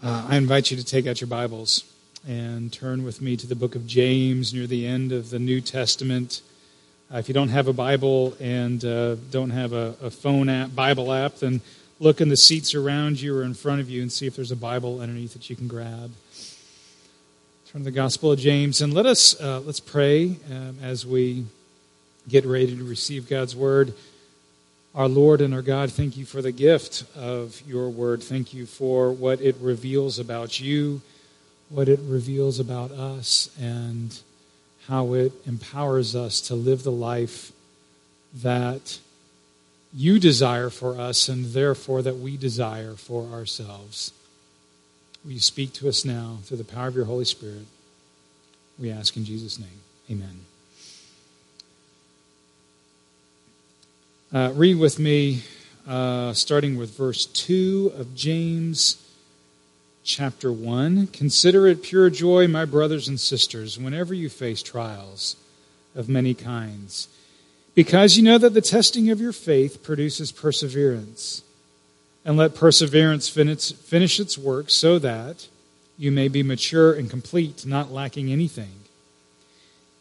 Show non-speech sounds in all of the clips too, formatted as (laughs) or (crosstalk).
Uh, I invite you to take out your Bibles and turn with me to the book of James near the end of the New Testament. Uh, if you don't have a Bible and uh, don't have a, a, phone app, Bible app, then look in the seats around you or in front of you and see if there's a Bible underneath that you can grab. Turn to the Gospel of James and let us uh, let's pray um, as we get ready to receive God's word. Our Lord and our God, thank you for the gift of your word. Thank you for what it reveals about you, what it reveals about us, and how it empowers us to live the life that you desire for us and therefore that we desire for ourselves. Will you speak to us now through the power of your Holy Spirit? We ask in Jesus' name. Amen. Uh, read with me, uh, starting with verse 2 of James chapter 1. Consider it pure joy, my brothers and sisters, whenever you face trials of many kinds, because you know that the testing of your faith produces perseverance. And let perseverance finish its work so that you may be mature and complete, not lacking anything.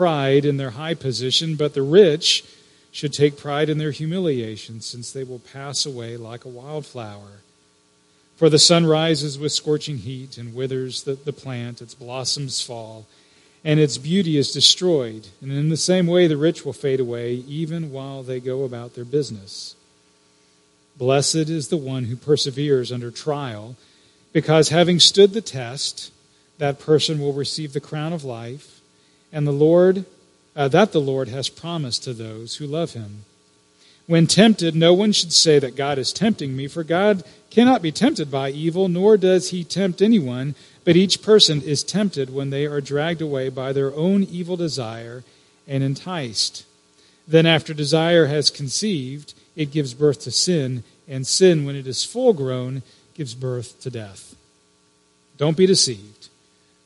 pride in their high position, but the rich should take pride in their humiliation, since they will pass away like a wildflower. For the sun rises with scorching heat and withers the, the plant, its blossoms fall, and its beauty is destroyed. And in the same way, the rich will fade away, even while they go about their business. Blessed is the one who perseveres under trial, because having stood the test, that person will receive the crown of life and the Lord uh, that the Lord has promised to those who love him. When tempted, no one should say that God is tempting me, for God cannot be tempted by evil, nor does he tempt anyone, but each person is tempted when they are dragged away by their own evil desire and enticed. Then, after desire has conceived, it gives birth to sin, and sin, when it is full grown, gives birth to death. Don't be deceived.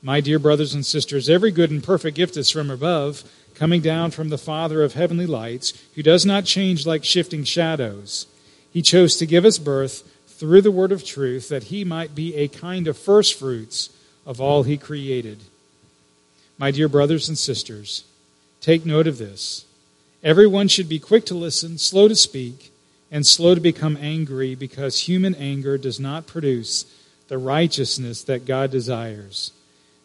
My dear brothers and sisters, every good and perfect gift is from above, coming down from the Father of heavenly lights, who does not change like shifting shadows. He chose to give us birth through the word of truth, that he might be a kind of first fruits of all he created. My dear brothers and sisters, take note of this. Everyone should be quick to listen, slow to speak, and slow to become angry, because human anger does not produce the righteousness that God desires.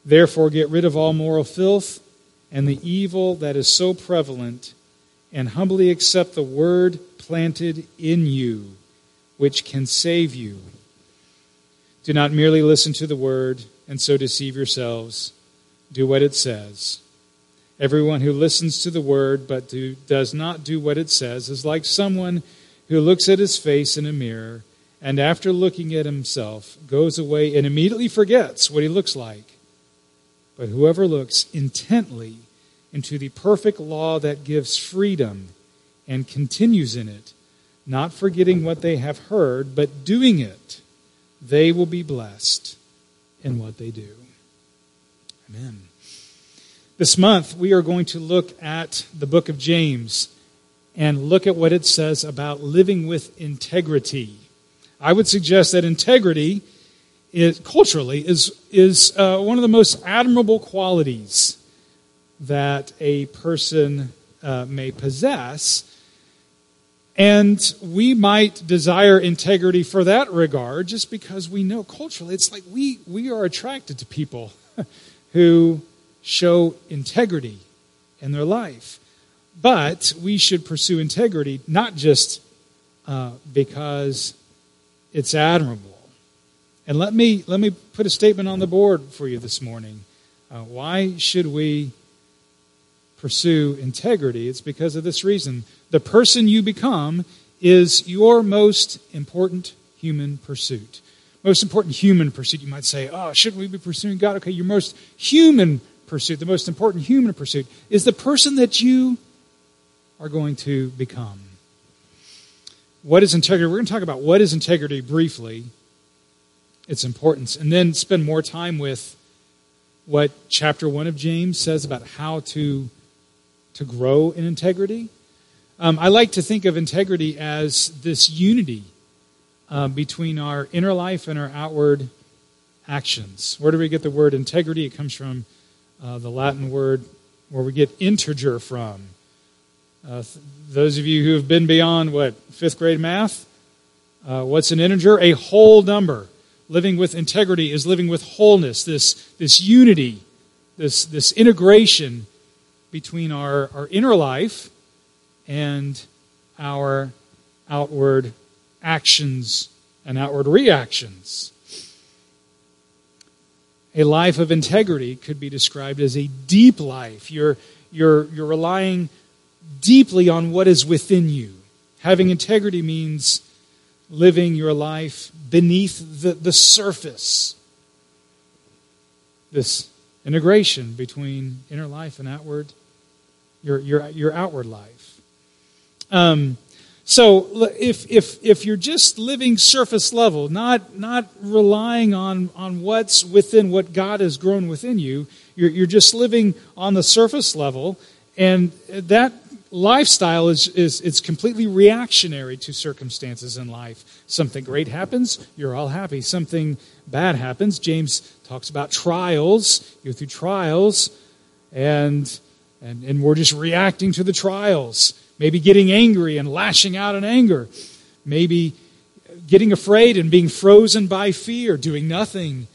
Therefore, get rid of all moral filth and the evil that is so prevalent, and humbly accept the word planted in you, which can save you. Do not merely listen to the word and so deceive yourselves. Do what it says. Everyone who listens to the word but do, does not do what it says is like someone who looks at his face in a mirror and after looking at himself goes away and immediately forgets what he looks like. But whoever looks intently into the perfect law that gives freedom and continues in it, not forgetting what they have heard, but doing it, they will be blessed in what they do. Amen. This month, we are going to look at the book of James and look at what it says about living with integrity. I would suggest that integrity is, culturally is, is uh, one of the most admirable qualities that a person uh, may possess. And we might desire integrity for that regard just because we know culturally it's like we, we are attracted to people (laughs) who show integrity in their life. But we should pursue integrity not just uh, because it's admirable and let me, let me put a statement on the board for you this morning. Uh, why should we pursue integrity? It's because of this reason. The person you become is your most important human pursuit. most important human pursuit. You might say, oh, shouldn't we be pursuing God? Okay, your most human pursuit, the most important human pursuit, is the person that you are going to become. What is integrity? We're going to talk about what is integrity briefly, its importance, and then spend more time with what chapter 1 of James says about how to, to grow in integrity. Um, I like to think of integrity as this unity uh, between our inner life and our outward actions. Where do we get the word integrity? It comes from uh, the Latin word where we get integer from. Uh, th- those of you who have been beyond what fifth grade math, uh, what's an integer? A whole number. Living with integrity is living with wholeness. This this unity, this this integration between our, our inner life and our outward actions and outward reactions. A life of integrity could be described as a deep life. You're, you're, you're relying deeply on what is within you. Having integrity means living your life beneath the, the surface. This integration between inner life and outward, your, your, your outward life. Um, so if, if, if you're just living surface level, not, not relying on, on what's within what God has grown within you, you're, you're just living on the surface level, and that lifestyle is, is it's completely reactionary to circumstances in life. Something great happens, you're all happy. Something bad happens. James talks about trials. You go through trials, and, and, and we're just reacting to the trials. Maybe getting angry and lashing out in anger. Maybe getting afraid and being frozen by fear, doing nothing.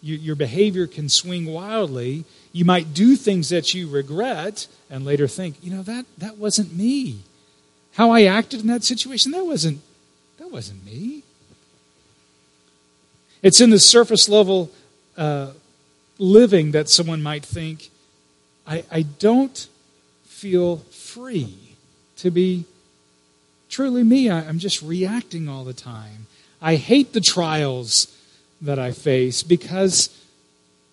You, your behavior can swing wildly you might do things that you regret and later think, you know, that, that wasn't me. How I acted in that situation, that wasn't, that wasn't me. It's in the surface level uh, living that someone might think, I, I don't feel free to be truly me. I, I'm just reacting all the time. I hate the trials that I face because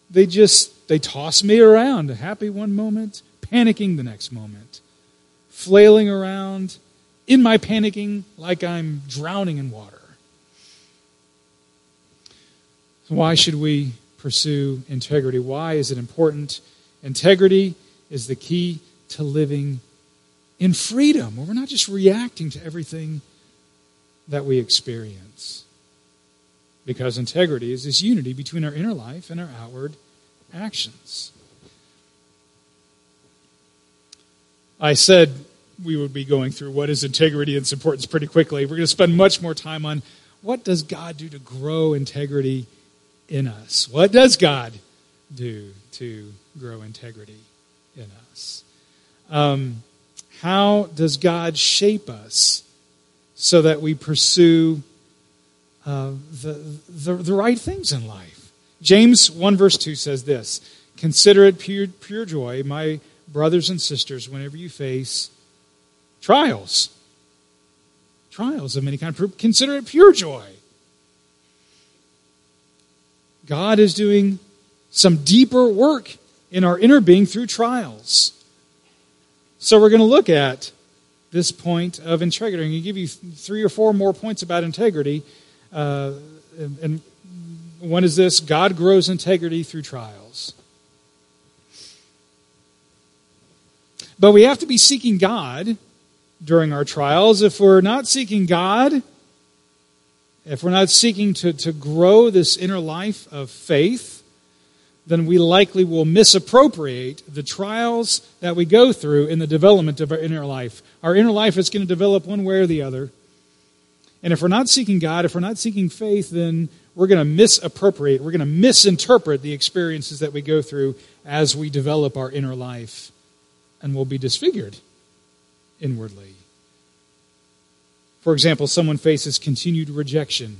they just they toss me around, happy one moment, panicking the next moment, flailing around in my panicking like I'm drowning in water. Why should we pursue integrity? Why is it important? Integrity is the key to living in freedom, where we're not just reacting to everything that we experience. Because integrity is this unity between our inner life and our outward actions. I said we would be going through what is integrity and its importance pretty quickly. We're going to spend much more time on what does God do to grow integrity in us? What does God do to grow integrity in us? Um, how does God shape us so that we pursue uh, the, the, the right things in life? James 1 verse 2 says this Consider it pure, pure joy, my brothers and sisters, whenever you face trials. Trials of many kind. Consider it pure joy. God is doing some deeper work in our inner being through trials. So we're going to look at this point of integrity. I'm going to give you three or four more points about integrity. Uh, and, and one is this God grows integrity through trials. But we have to be seeking God during our trials. If we're not seeking God, if we're not seeking to, to grow this inner life of faith, then we likely will misappropriate the trials that we go through in the development of our inner life. Our inner life is going to develop one way or the other. And if we're not seeking God, if we're not seeking faith, then we're going to misappropriate, we're going to misinterpret the experiences that we go through as we develop our inner life, and we'll be disfigured inwardly. For example, someone faces continued rejection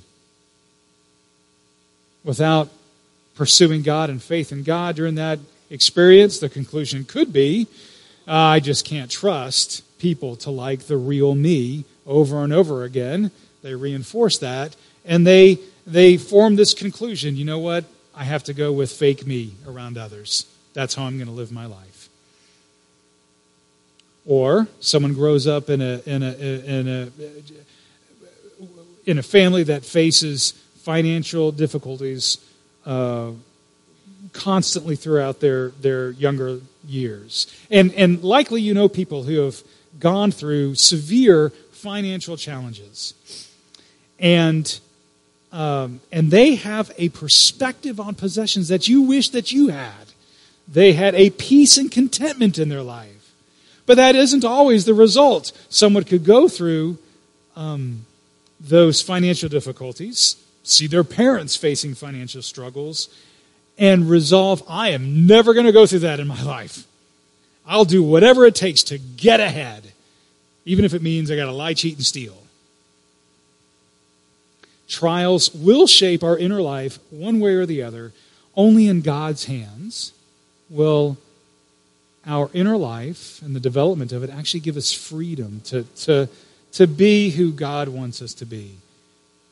without pursuing God and faith in God during that experience. The conclusion could be I just can't trust people to like the real me over and over again. They reinforce that, and they they form this conclusion you know what? I have to go with fake me around others. That's how I'm going to live my life. Or someone grows up in a, in a, in a, in a family that faces financial difficulties uh, constantly throughout their, their younger years. And, and likely you know people who have gone through severe financial challenges. And, um, and they have a perspective on possessions that you wish that you had. They had a peace and contentment in their life. But that isn't always the result. Someone could go through um, those financial difficulties, see their parents facing financial struggles, and resolve, I am never going to go through that in my (laughs) life. I'll do whatever it takes to get ahead, even if it means I got to lie, cheat, and steal. Trials will shape our inner life one way or the other. Only in God's hands will our inner life and the development of it actually give us freedom to, to, to be who God wants us to be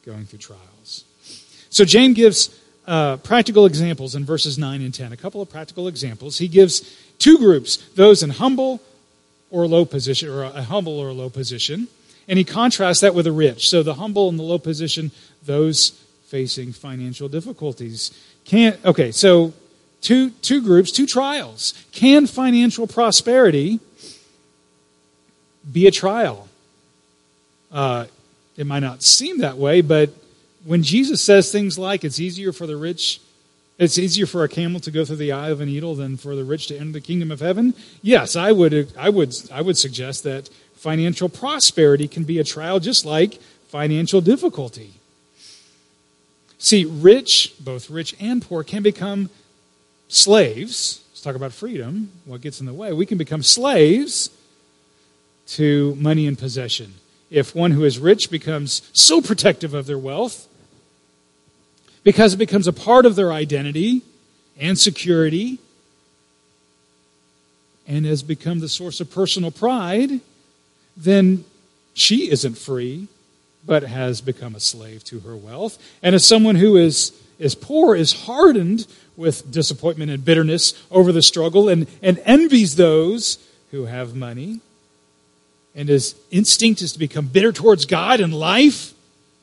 going through trials. So James gives uh, practical examples in verses 9 and 10. A couple of practical examples. He gives two groups those in humble or low position, or a humble or a low position, and he contrasts that with the rich. So the humble and the low position, those facing financial difficulties. Can't, okay, so two, two groups, two trials. Can financial prosperity be a trial? Uh, it might not seem that way, but when Jesus says things like it's easier for the rich, it's easier for a camel to go through the eye of a needle than for the rich to enter the kingdom of heaven. Yes, I would, I would, I would suggest that financial prosperity can be a trial just like financial difficulty. See, rich, both rich and poor, can become slaves. Let's talk about freedom, what gets in the way. We can become slaves to money and possession. If one who is rich becomes so protective of their wealth because it becomes a part of their identity and security and has become the source of personal pride, then she isn't free, but has become a slave to her wealth. And as someone who is, is poor is hardened with disappointment and bitterness over the struggle and, and envies those who have money, and his instinct is to become bitter towards God and life,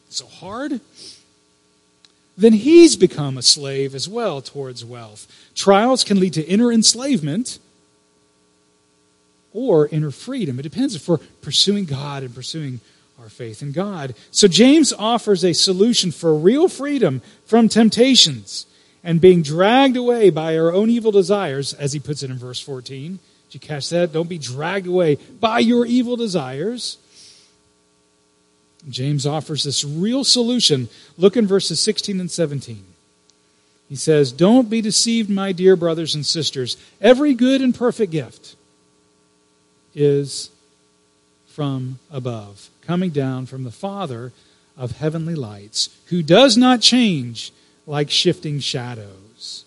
so hard then he's become a slave as well towards wealth. Trials can lead to inner enslavement or inner freedom. It depends if we're pursuing God and pursuing our faith in God. So James offers a solution for real freedom from temptations and being dragged away by our own evil desires, as he puts it in verse 14. Did you catch that? Don't be dragged away by your evil desires. James offers this real solution. Look in verses 16 and 17. He says, Don't be deceived, my dear brothers and sisters. Every good and perfect gift is from above, coming down from the Father of heavenly lights, who does not change like shifting shadows.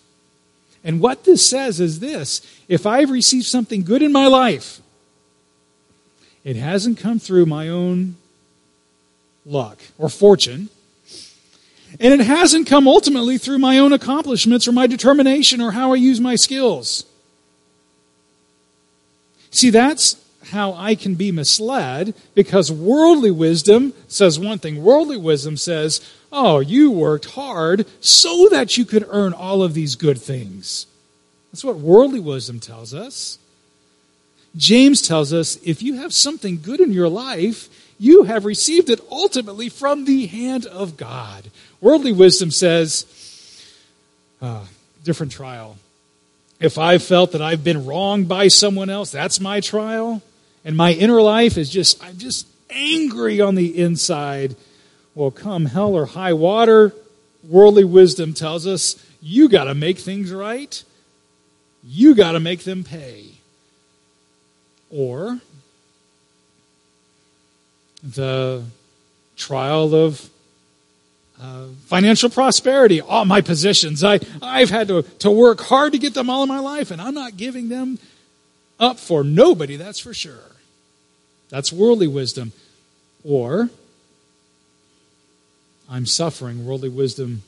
And what this says is this if I've received something good in my life, it hasn't come through my own luck or fortune. And it hasn't come ultimately through my own accomplishments or my determination or how I use my skills. See, that's how I can be misled because worldly wisdom says one thing. Worldly wisdom says, oh, you worked hard so that you could earn all of these good things. That's what worldly wisdom tells us. James tells us if you have something good in your life, you have received it ultimately from the hand of God. Worldly wisdom says, uh, different trial. If I've felt that I've been wronged by someone else, that's my trial. And my inner life is just, I'm just angry on the inside. Well, come hell or high water, worldly wisdom tells us you got to make things right. You got to make them pay. Or the trial of financial prosperity, all my positions. I, I've had to, to work hard to get them all in my life, and I'm not giving them up for nobody, that's for sure. That's worldly wisdom. Or I'm suffering. Worldly wisdom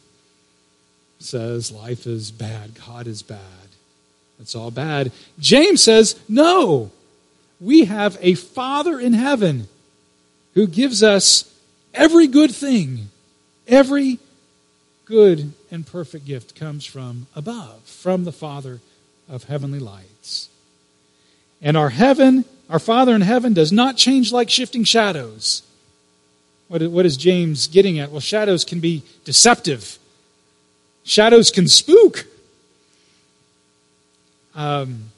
says life is bad, God is bad. It's all bad. James says, no. We have a Father in heaven who gives us every good thing. Every good and perfect gift comes from above, from the Father of heavenly lights. And our heaven, our Father in heaven, does not change like shifting shadows. What, is James getting at? Well, shadows can be deceptive, shadows can spook. Um,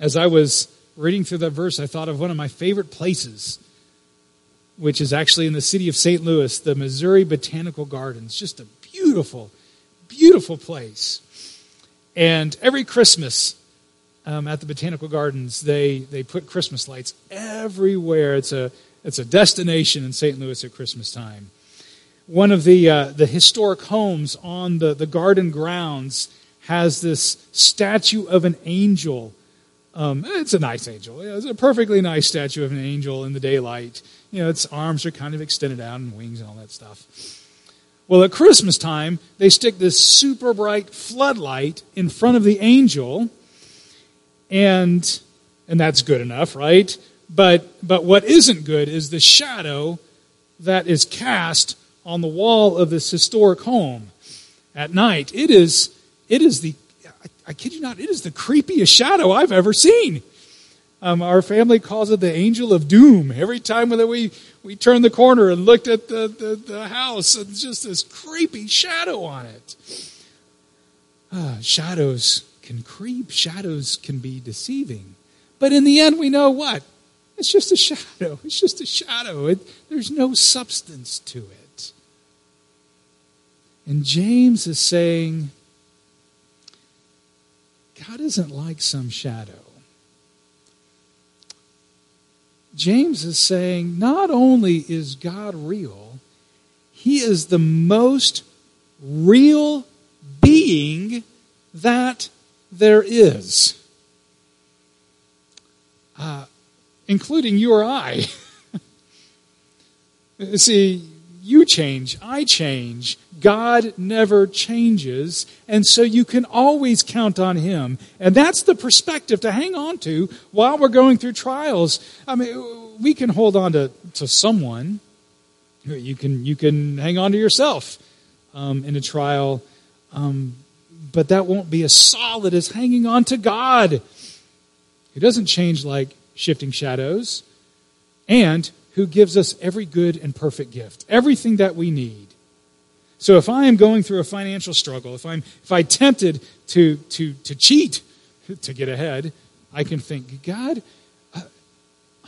as I was reading through that verse, I thought of one of my favorite places, which is actually in the city of St. Louis, the Missouri Botanical Gardens. Just a beautiful, beautiful place. And every Christmas um, at the Botanical Gardens, they, they put Christmas lights everywhere. It's a, it's a destination in St. Louis at Christmas time. One of the, uh, the historic homes on the, the garden grounds has this statue of an angel. Um, it's a nice angel. It's a perfectly nice statue of an angel in the daylight. You know, its arms are kind of extended out and wings and all that stuff. Well, at Christmas time, they stick this super bright floodlight in front of the angel, and and that's good enough, right? But but what isn't good is the shadow that is cast on the wall of this historic home at night. It is it is the, I, kid you not, it is the creepiest shadow I've ever seen. Um, our family calls it the angel of doom. Every time that we, we turned the corner and looked at the, the, the house, it's just this creepy shadow on it. Uh, shadows can creep, shadows can be deceiving. But in the end, we know what? It's just a shadow. It's just a shadow. It, there's no substance to it. And James is saying, God isn't like some shadow. James is saying not only is God real, he is the most real being that there is, uh, including you or I. (laughs) See, you change, I change. God never changes, and so you can always count on Him. And that's the perspective to hang on to while we're going through trials. I mean, we can hold on to, to someone. You can, you can hang on to yourself um, in a trial, um, but that won't be as solid as hanging on to God. He doesn't change like shifting shadows. And who gives us every good and perfect gift, everything that we need. So if I am going through a financial struggle, if I'm if I tempted to to to cheat to get ahead, I can think, God, uh,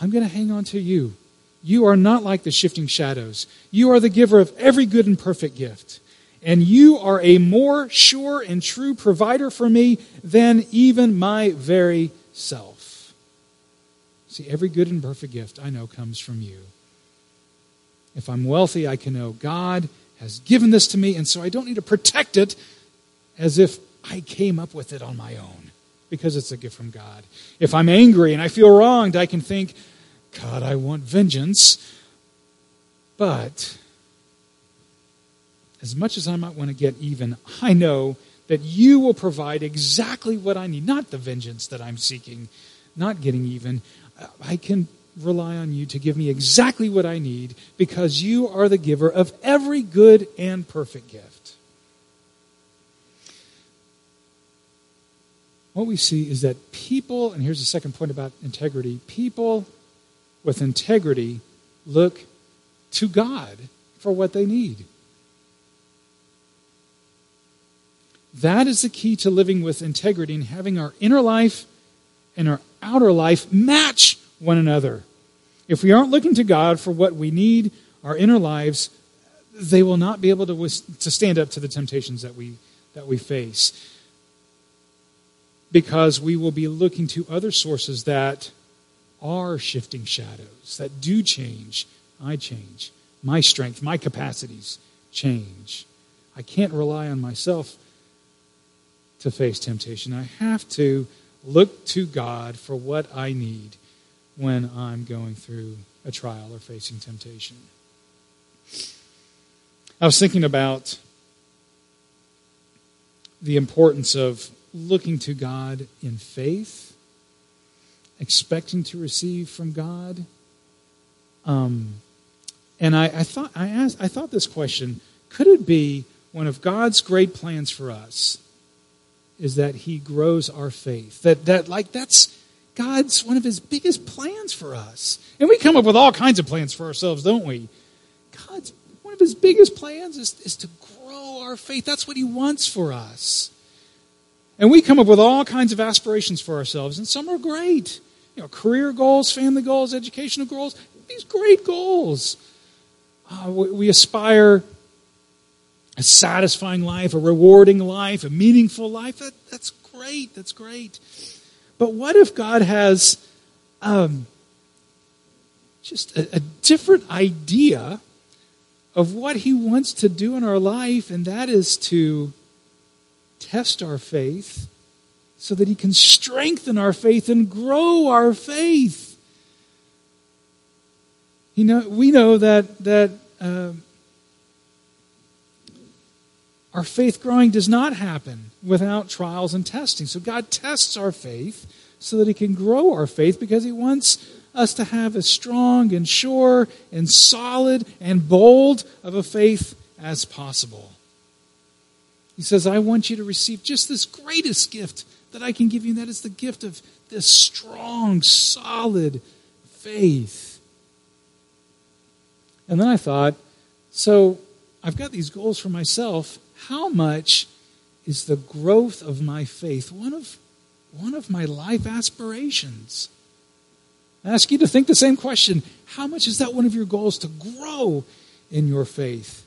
I'm going to hang on to you. You are not like the shifting shadows. You are the giver of every good and perfect gift. And you are a more sure and true provider for me than even my very self. See, every good and perfect gift I know comes from you. If I'm wealthy, I can know God has given this to me, and so I don't need to protect it as if I came up with it on my own because it's a gift from God. If I'm angry and I feel wronged, I can think, God, I want vengeance. But as much as I might want to get even, I know that you will provide exactly what I need, not the vengeance that I'm seeking, not getting even. I can rely on you to give me exactly what I need because you are the giver of every good and perfect gift. What we see is that people, and here's the second point about integrity people with integrity look to God for what they need. That is the key to living with integrity and having our inner life and our outer life match one another. If we aren't looking to God for what we need, our inner lives, they will not be able to, to stand up to the temptations that we, that we face. Because we will be looking to other sources that are shifting shadows, that do change. I change. My strength, my capacities change. I can't rely on myself to face temptation. I have to look to God for what I need when I'm going through a trial or facing temptation. I was thinking about the importance of looking to God in faith, expecting to receive from God. Um, and I, I, thought I asked I thought this question: Could it be one of God's great plans for us is that He grows our faith? That that like that's God's one of His biggest plans for us. And we come up with all kinds of plans for ourselves, don't we? God's one of His biggest plans is, is to grow our faith. That's what He wants for us. And we come up with all kinds of aspirations for ourselves, and some are great. You know, career goals, family goals, educational goals, these great goals. Uh, we, we aspire a satisfying life, a rewarding life, a meaningful life. That, that's great. That's great. But what if God has um, just a, a different idea of what He wants to do in our life, and that is to test our faith so that He can strengthen our faith and grow our faith. You know, we know that that uh, our faith growing does not happen without trials and testing. So God tests our faith so that He can grow our faith because He wants us to have as strong and sure and solid and bold of a faith as possible. He says, I want you to receive just this greatest gift that I can give you, and that is the gift of this strong, solid faith. And then I thought, so I've got these goals for myself. How much is the growth of my faith one of, one of my life aspirations? I ask you to think the same question. How much is that one of your goals to grow in your faith?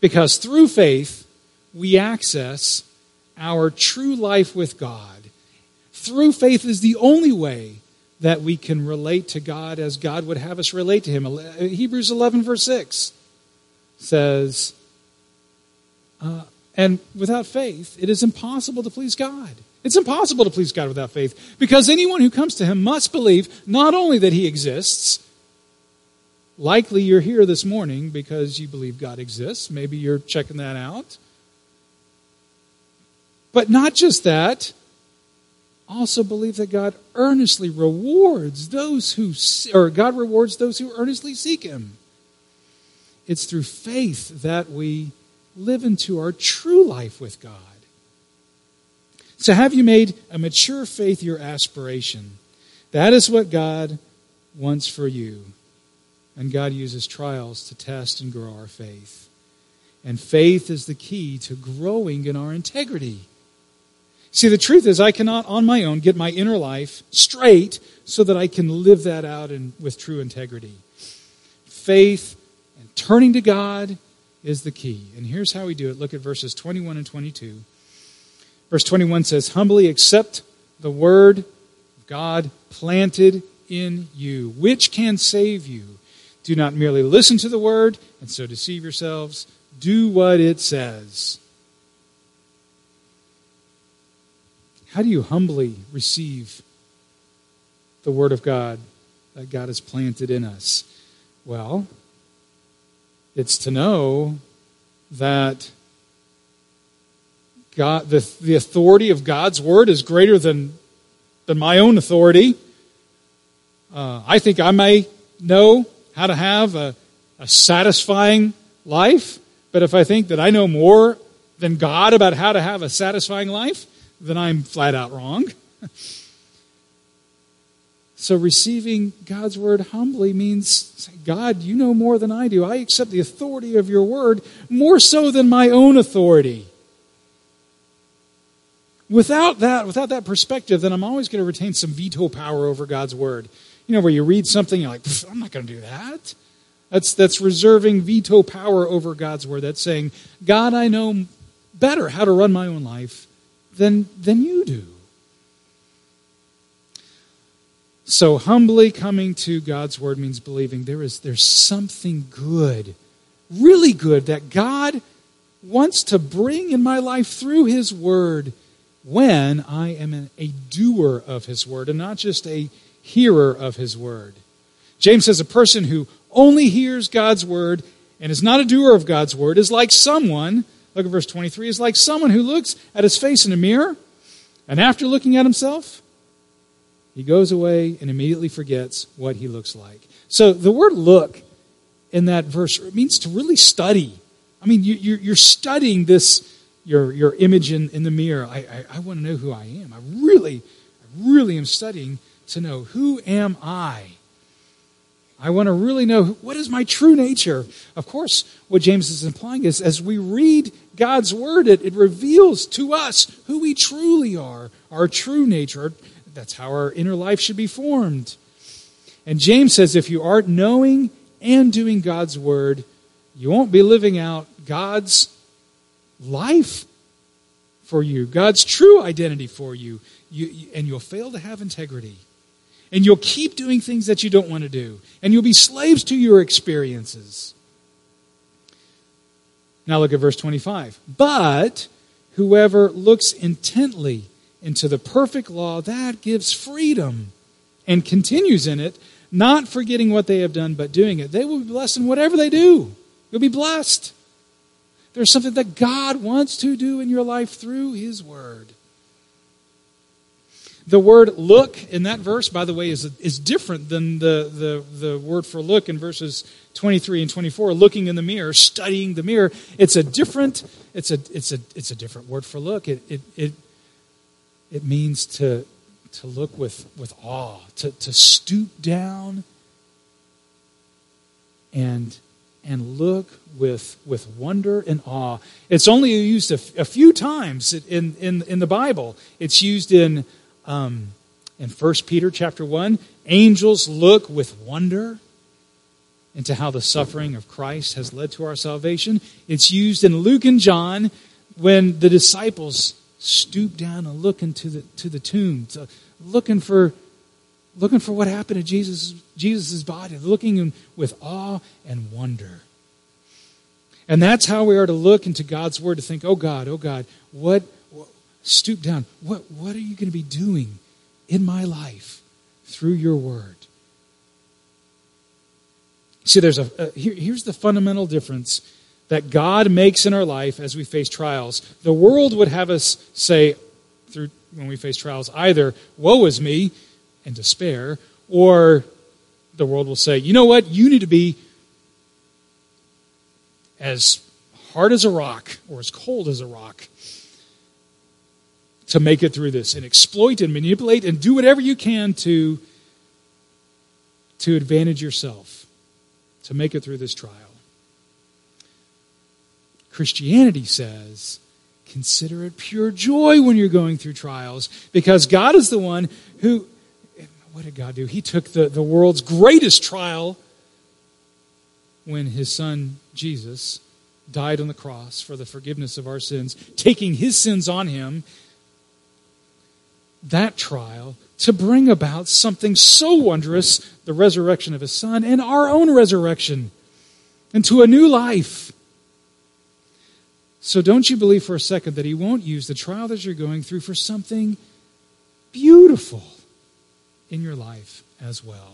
Because through faith, we access our true life with God. Through faith is the only way that we can relate to God as God would have us relate to Him. Hebrews 11, verse 6 says, uh, And without faith, it is impossible to please God. It's impossible to please God without faith because anyone who comes to Him must believe not only that He exists, likely you're here this morning because you believe God exists. Maybe you're checking that out. But not just that, also believe that God earnestly rewards those who, or God rewards those who earnestly seek Him. It's through faith that we live into our true life with God. So, have you made a mature faith your aspiration? That is what God wants for you. And God uses trials to test and grow our faith. And faith is the key to growing in our integrity. See, the truth is, I cannot on my own get my inner life straight so that I can live that out in, with true integrity. Faith and turning to God is the key. And here's how we do it. Look at verses 21 and 22. Verse 21 says, Humbly accept the word of God planted in you, which can save you. Do not merely listen to the word and so deceive yourselves. Do what it says. How do you humbly receive the Word of God that God has planted in us? Well, it's to know that God, the, the authority of God's Word is greater than, than my own authority. Uh, I think I may know how to have a, a satisfying life, but if I think that I know more than God about how to have a satisfying life, then I'm flat out wrong. (laughs) so receiving God's word humbly means, God, you know more than I do. I accept the authority of your word more so than my own authority. Without that, without that perspective, then I'm always going to retain some veto power over God's word. You know, where you read something, you're like, I'm not going to do that. That's, that's reserving veto power over God's word. That's saying, God, I know better how to run my own life than, than you do. So humbly coming to God's word means believing there is there's something good, really good that God wants to bring in my life through his word when I am a doer of his word and not just a hearer of his word. James says a person who only hears God's word and is not a doer of God's word is like someone, look at verse 23, is like someone who looks at his face in a mirror, and after looking at himself, he goes away and immediately forgets what he looks like. So the word look in that verse means to really study. I mean, you, are studying this, your, your image in, in the mirror. I, I, I want to know who I am. I really, I really am studying to know who am I? I want to really know what is my true nature. Of course, what James is implying is as we read God's word, it, it reveals to us who we truly are, our true nature. That's how our inner life should be formed. And James says if you aren't knowing and doing God's word, you won't be living out God's life for you, God's true identity for you, you and you'll fail to have integrity and you'll keep doing things that you don't want to do, and you'll be slaves to your experiences. Now look at verse 25. But whoever looks intently into the perfect law, that gives freedom and continues in it, not forgetting what they have done, but doing it, they will be blessed in whatever they do. You'll be blessed. There's something that God wants to do in your life through His Word. The word look in that verse, by the way, is, is different than the, the, the word for look in verses 23 and 24. Looking in the mirror, studying the mirror. It's a different, it's a, it's a, it's a different word for look. It, it, it, it means to, to look with, with awe, to, to stoop down and, and look with, with wonder and awe. It's only used a, few times in, in, in the Bible. It's used in um, in 1 Peter chapter 1, angels look with wonder into how the suffering of Christ has led to our salvation. It's used in Luke and John when the disciples stoop down and look into the, to the tomb, to, looking for looking for what happened to Jesus Jesus' body, looking with awe and wonder. And that's how we are to look into God's word to think, oh God, oh God, what stoop down. What, what are you going to be doing in my life through your word? See, there's a, a here, here's the fundamental difference that God makes in our life as we face trials. The world would have us say, through when we face trials, either "Woe is me" and despair, or the world will say, "You know what? You need to be as hard as a rock or as cold as a rock to make it through this and exploit and manipulate and do whatever you can to, to advantage yourself to make it through this trial. Christianity says, consider it pure joy when you're going through trials because God is the one who, what did God do? He took the, the world's greatest trial when his son Jesus died on the cross for the forgiveness of our sins, taking his sins on him that trial to bring about something so wondrous the resurrection of his son and our own resurrection into a new life. So don't you believe for a second that he won't use the trial that you're going through for something beautiful in your life as well.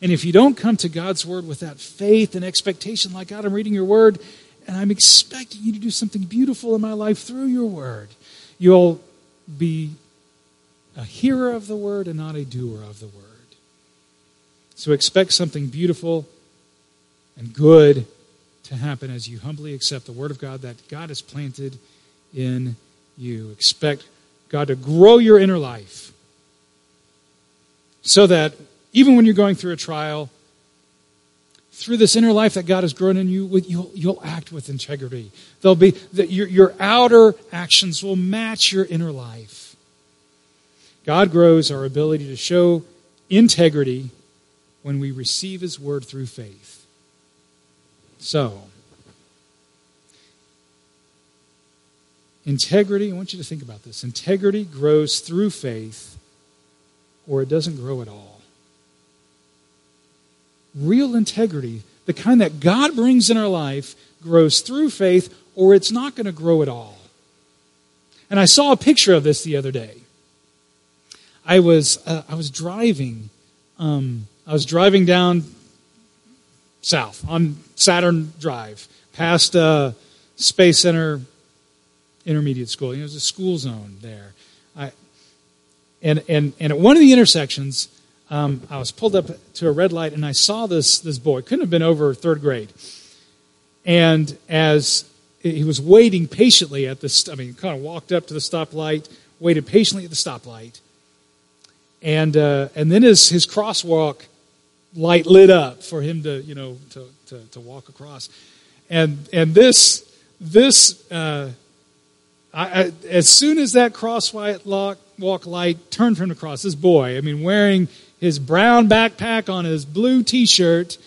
And if you don't come to God's word with that faith and expectation, like God, I'm reading your word and I'm expecting you to do something beautiful in my life through your word, you'll be a hearer of the word and not a doer of the word. So expect something beautiful and good to happen as you humbly accept the word of God that God has planted in you. Expect God to grow your inner life so that even when you're going through a trial, through this inner life that God has grown in you, you'll, you'll act with integrity. There'll be that your, your outer actions will match your inner life. God grows our ability to show integrity when we receive His word through faith. So, integrity, I want you to think about this. Integrity grows through faith, or it doesn't grow at all real integrity, the kind that God brings in our life, grows through faith, or it's not going to grow at all. And I saw a picture of this the other day. I was uh, I was driving, um, I was driving down south on Saturn Drive, past uh, Space Center Intermediate School. You know, there's a school zone there. I, and, and, and at one of the intersections, um, I was pulled up to a red light and I saw this, this boy. Couldn't have been over third grade. And as he was waiting patiently at this, I mean, kind of walked up to the stoplight, waited patiently at the stoplight. And, uh, and then his, his crosswalk light lit up for him to, you know, to, to, to walk across. And, and this, this, uh, I, I, as soon as that crosswalk walk light turned from the cross, this boy, I mean, wearing his brown backpack on his blue T-shirt,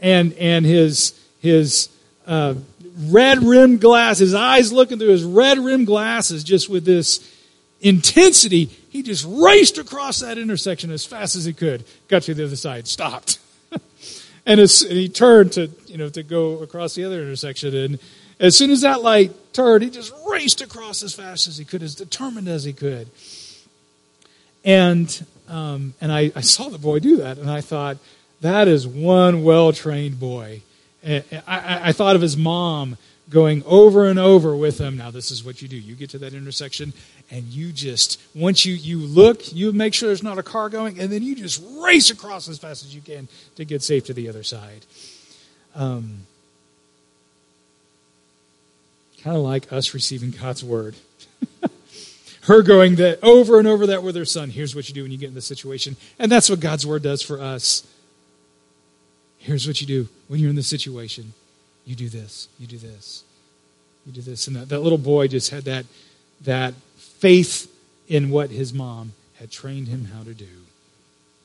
and and his his uh, red rimmed glasses, his eyes looking through his red rimmed glasses, just with this intensity. He just raced across that intersection as fast as he could, got to the other side, stopped, (laughs) and, as, and he turned to you know to go across the other intersection, and as soon as that light turned, he just raced across as fast as he could, as determined as he could. And um, and I, I, saw the boy do that, and I thought, that is one well trained boy. I, I, I thought of his mom going over and over with him. Now, this is what you do. You get to that intersection, and you just, once you, you look, you make sure there's not a car going, and then you just race across as fast as you can to get safe to the other side. Um, kind of like us receiving God's word. (laughs) her going that over and over that with her son. Here's what you do when you get in this situation. And that's what God's word does for us. Here's what you do when you're in this situation. You do this. You do this. You do this. And that, that little boy just had that, that faith in what his mom had trained him how to do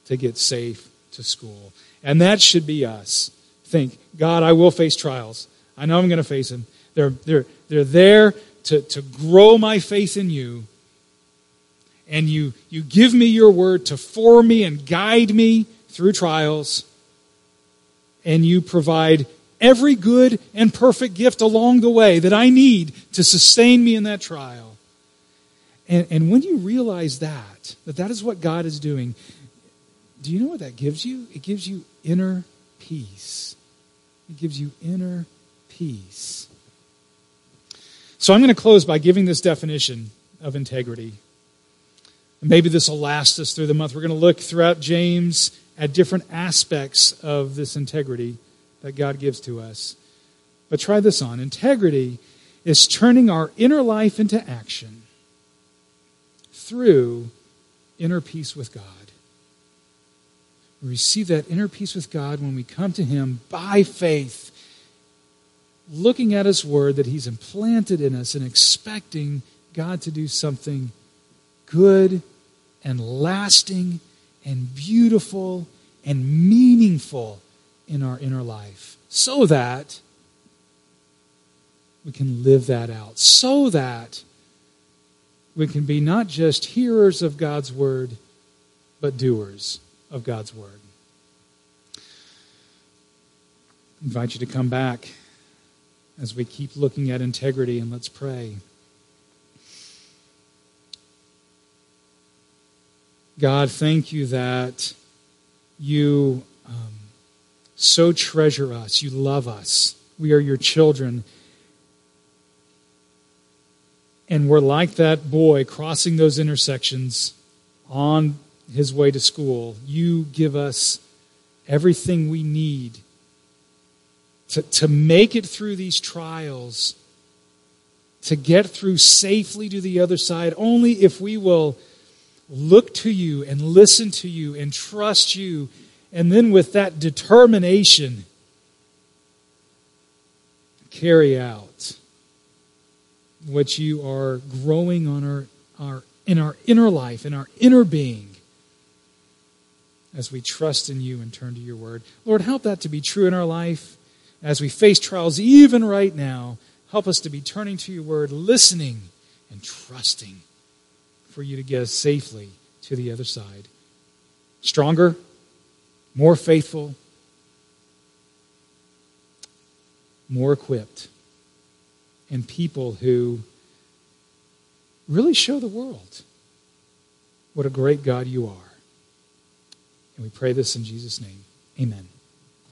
to get safe to school. And that should be us. Think, God, I will face trials. I know I'm going to face them. They're, they're, they're there to, to grow my faith in you and you, you give me your word to form me and guide me through trials, and you provide every good and perfect gift along the way that I need to sustain me in that trial. And, and when you realize that, that that is what God is doing, do you know what that gives you? It gives you inner peace. It gives you inner peace. So I'm going to close by giving this definition of integrity. And Maybe this will last us through the month. We're going to look throughout James at different aspects of this integrity that God gives to us. But try this on. Integrity is turning our inner life into action through inner peace with God. We receive that inner peace with God when we come to Him by faith, looking at His Word that He's implanted in us and expecting God to do something good and lasting and beautiful and meaningful in our inner life so that we can live that out, so that we can be not just hearers of God's word, but doers of God's word. I invite you to come back as we keep looking at integrity and let's pray. God, thank you that you um, so treasure us. You love us. We are your children. And we're like that boy crossing those intersections on his way to school. You give us everything we need to, to make it through these trials, to get through safely to the other side, only if we will look to you and listen to you and trust you. And then with that determination, carry out what you are growing on our, our, in our inner life, in our inner being, as we trust in you and turn to your word. Lord, help that to be true in our life as we face trials, even right now. Help us to be turning to your word, listening, and trusting for you to get us safely to the other side. Stronger, more faithful, more equipped, and people who really show the world what a great God you are. And we pray this in Jesus' name. Amen.